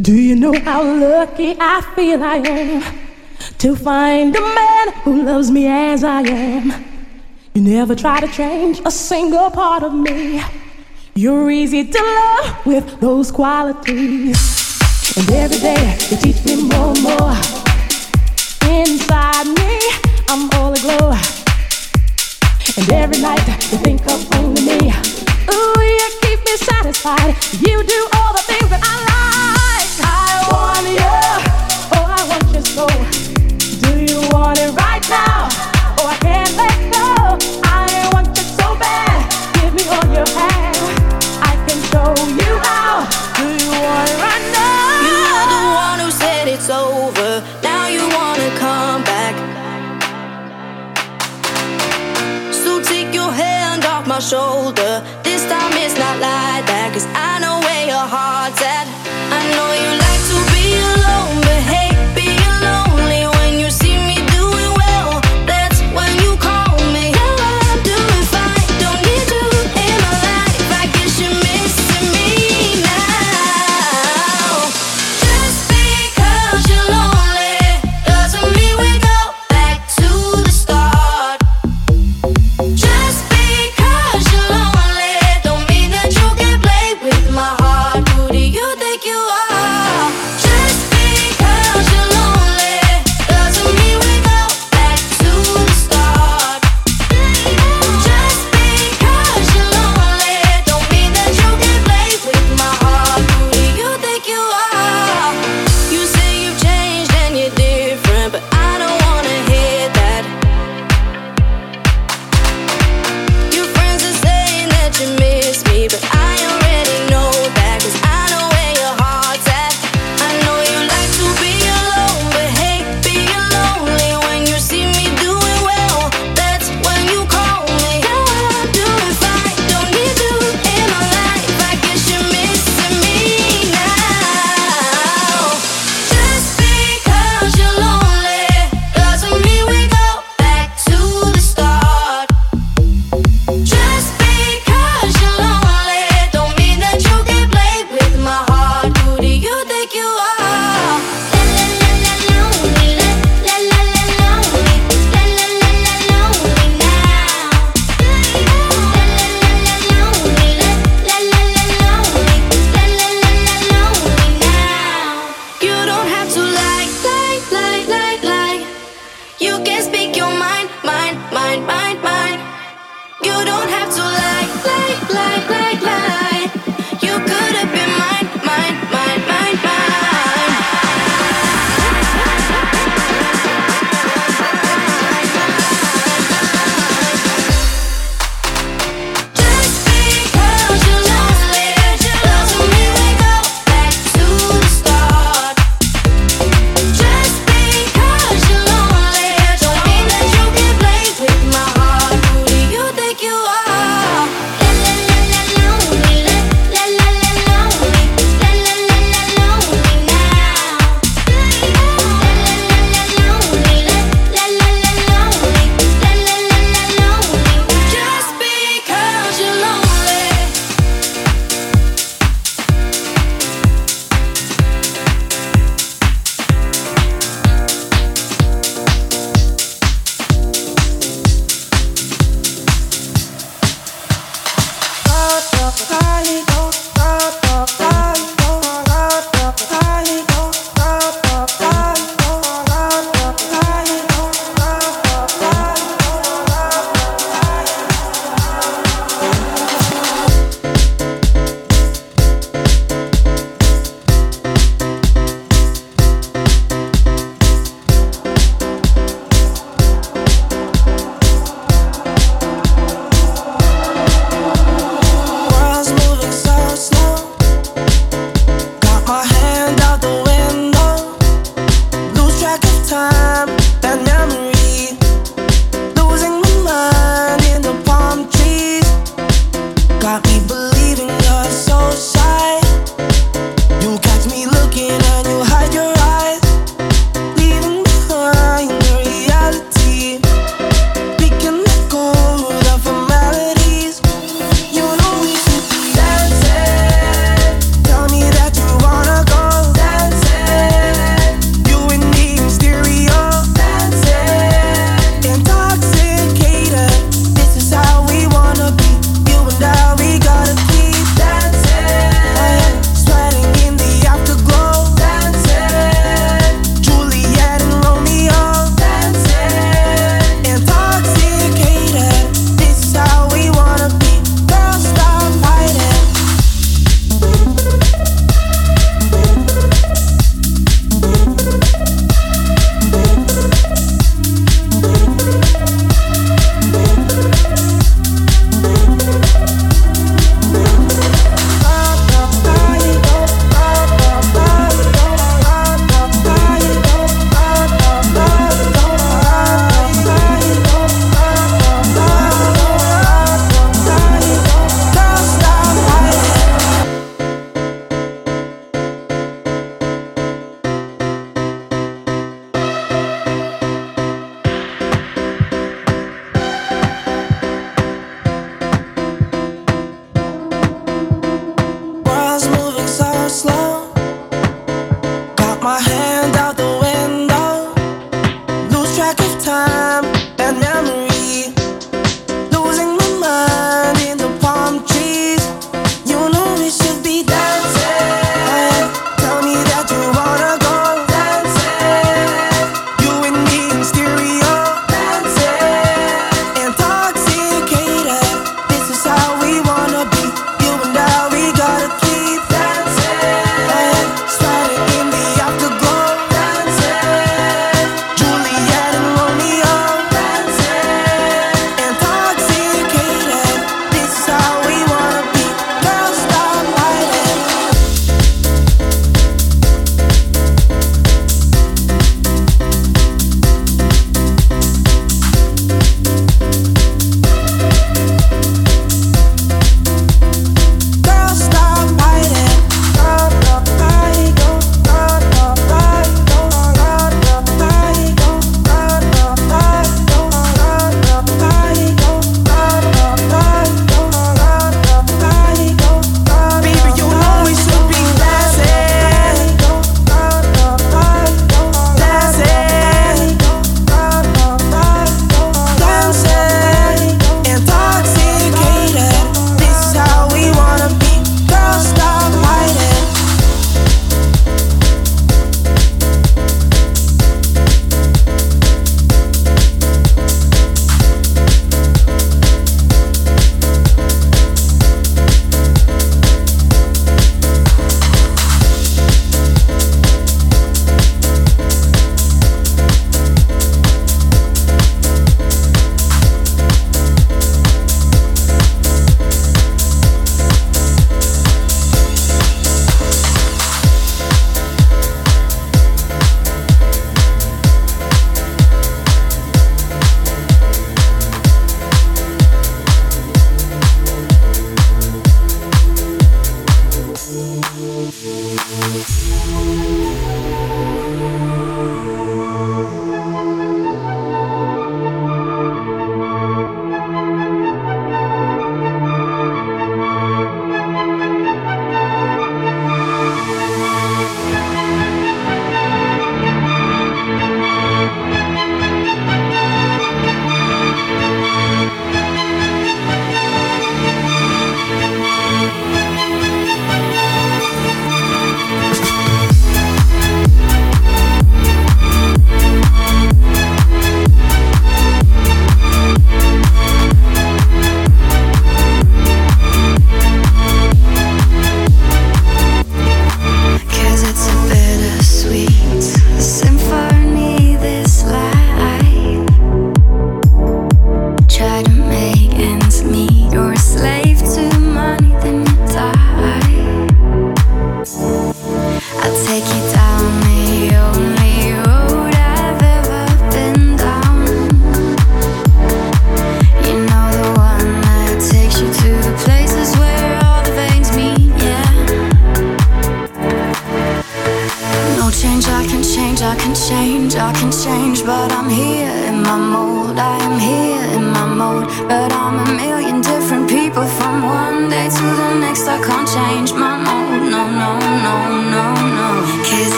Do you know how lucky I feel I am to find a man who loves me as I am? You never try to change a single part of me. You're easy to love with those qualities. And every day you teach me more and more. Inside me, I'm all aglow. And every night you think of only me. Ooh, you keep me satisfied. You do all the things that I like. Shoulder. This time it's not like that. Cause I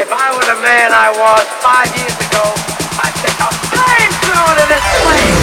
If I were the man I was five years ago, I'd take a flamethrower to this place.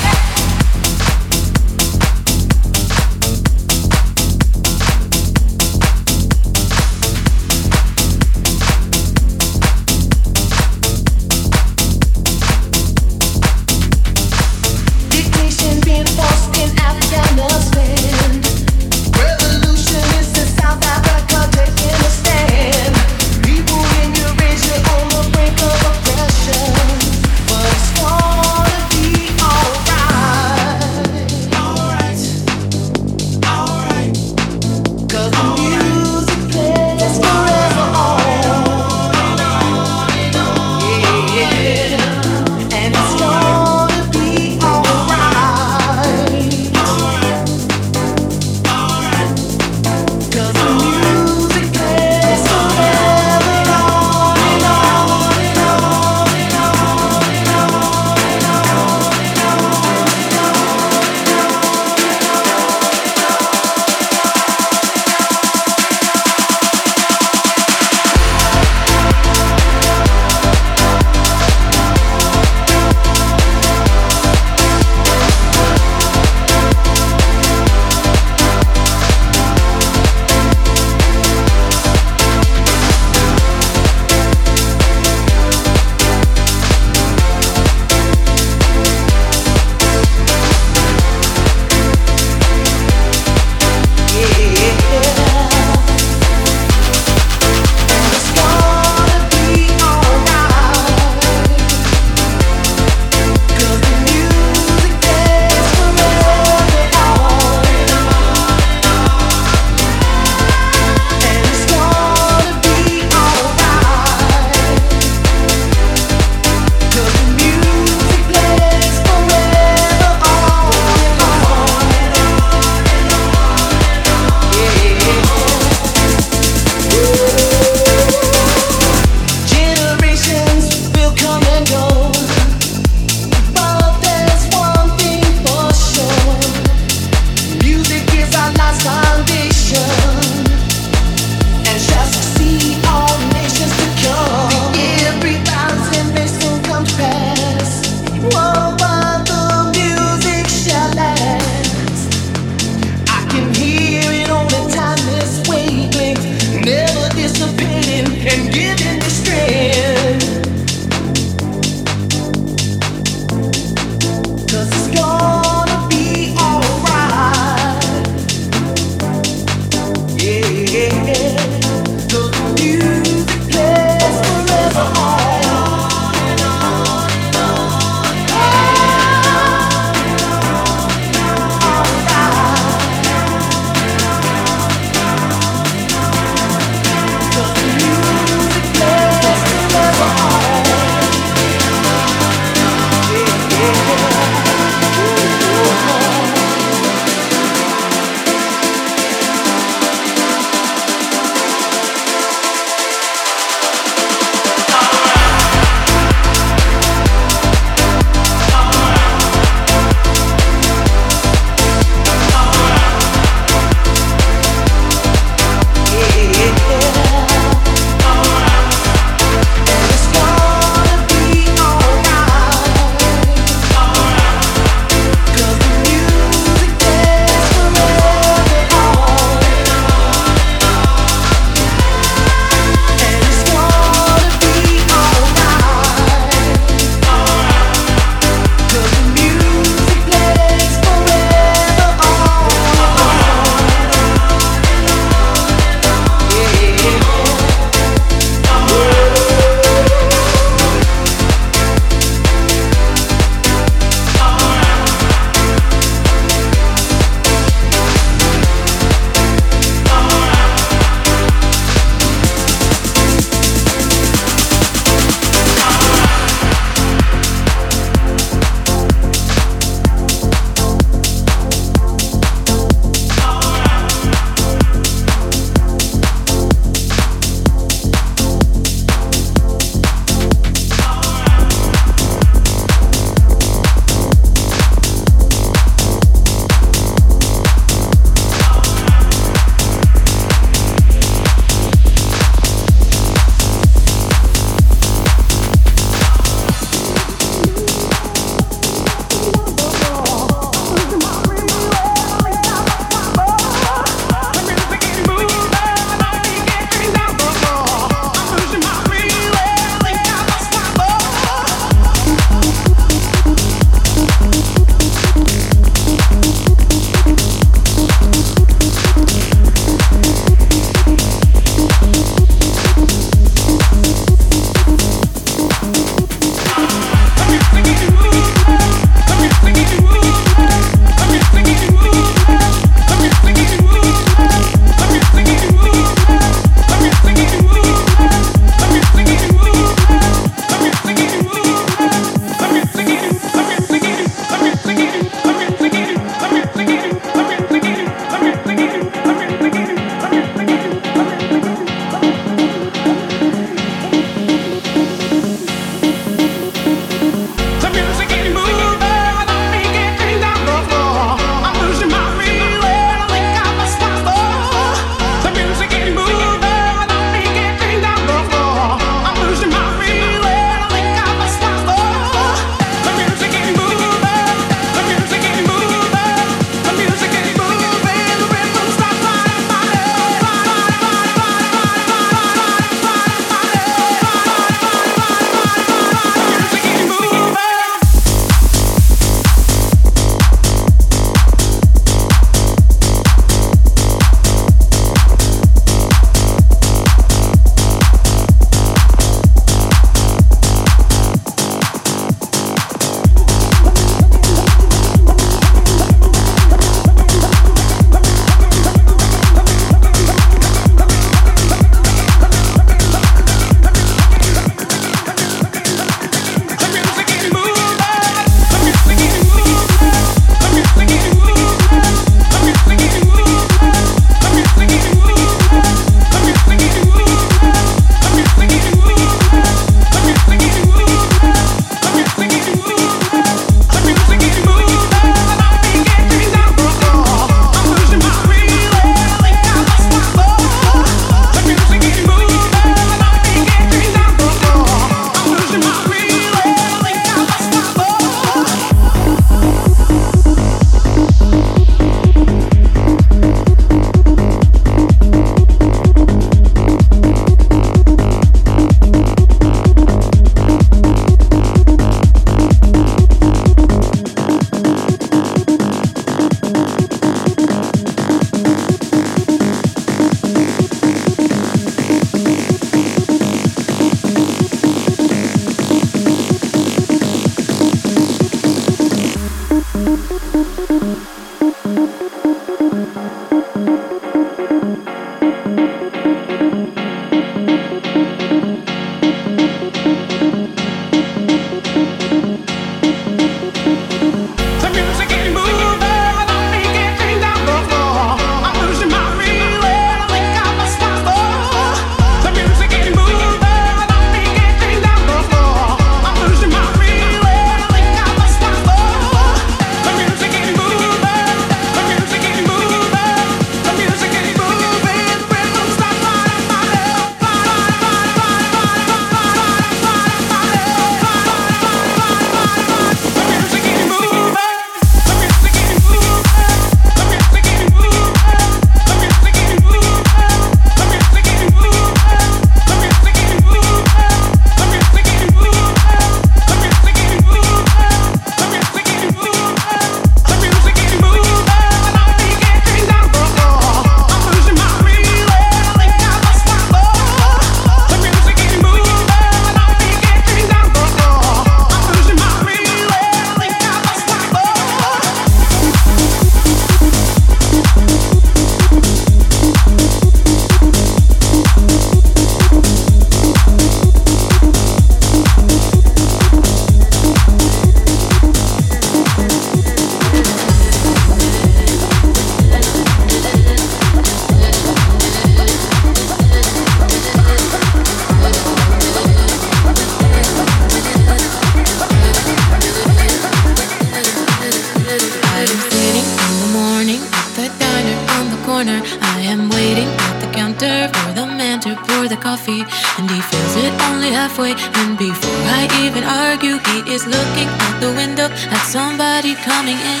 feet, and he feels it only halfway. And before I even argue, he is looking out the window at somebody coming in.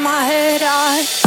my head I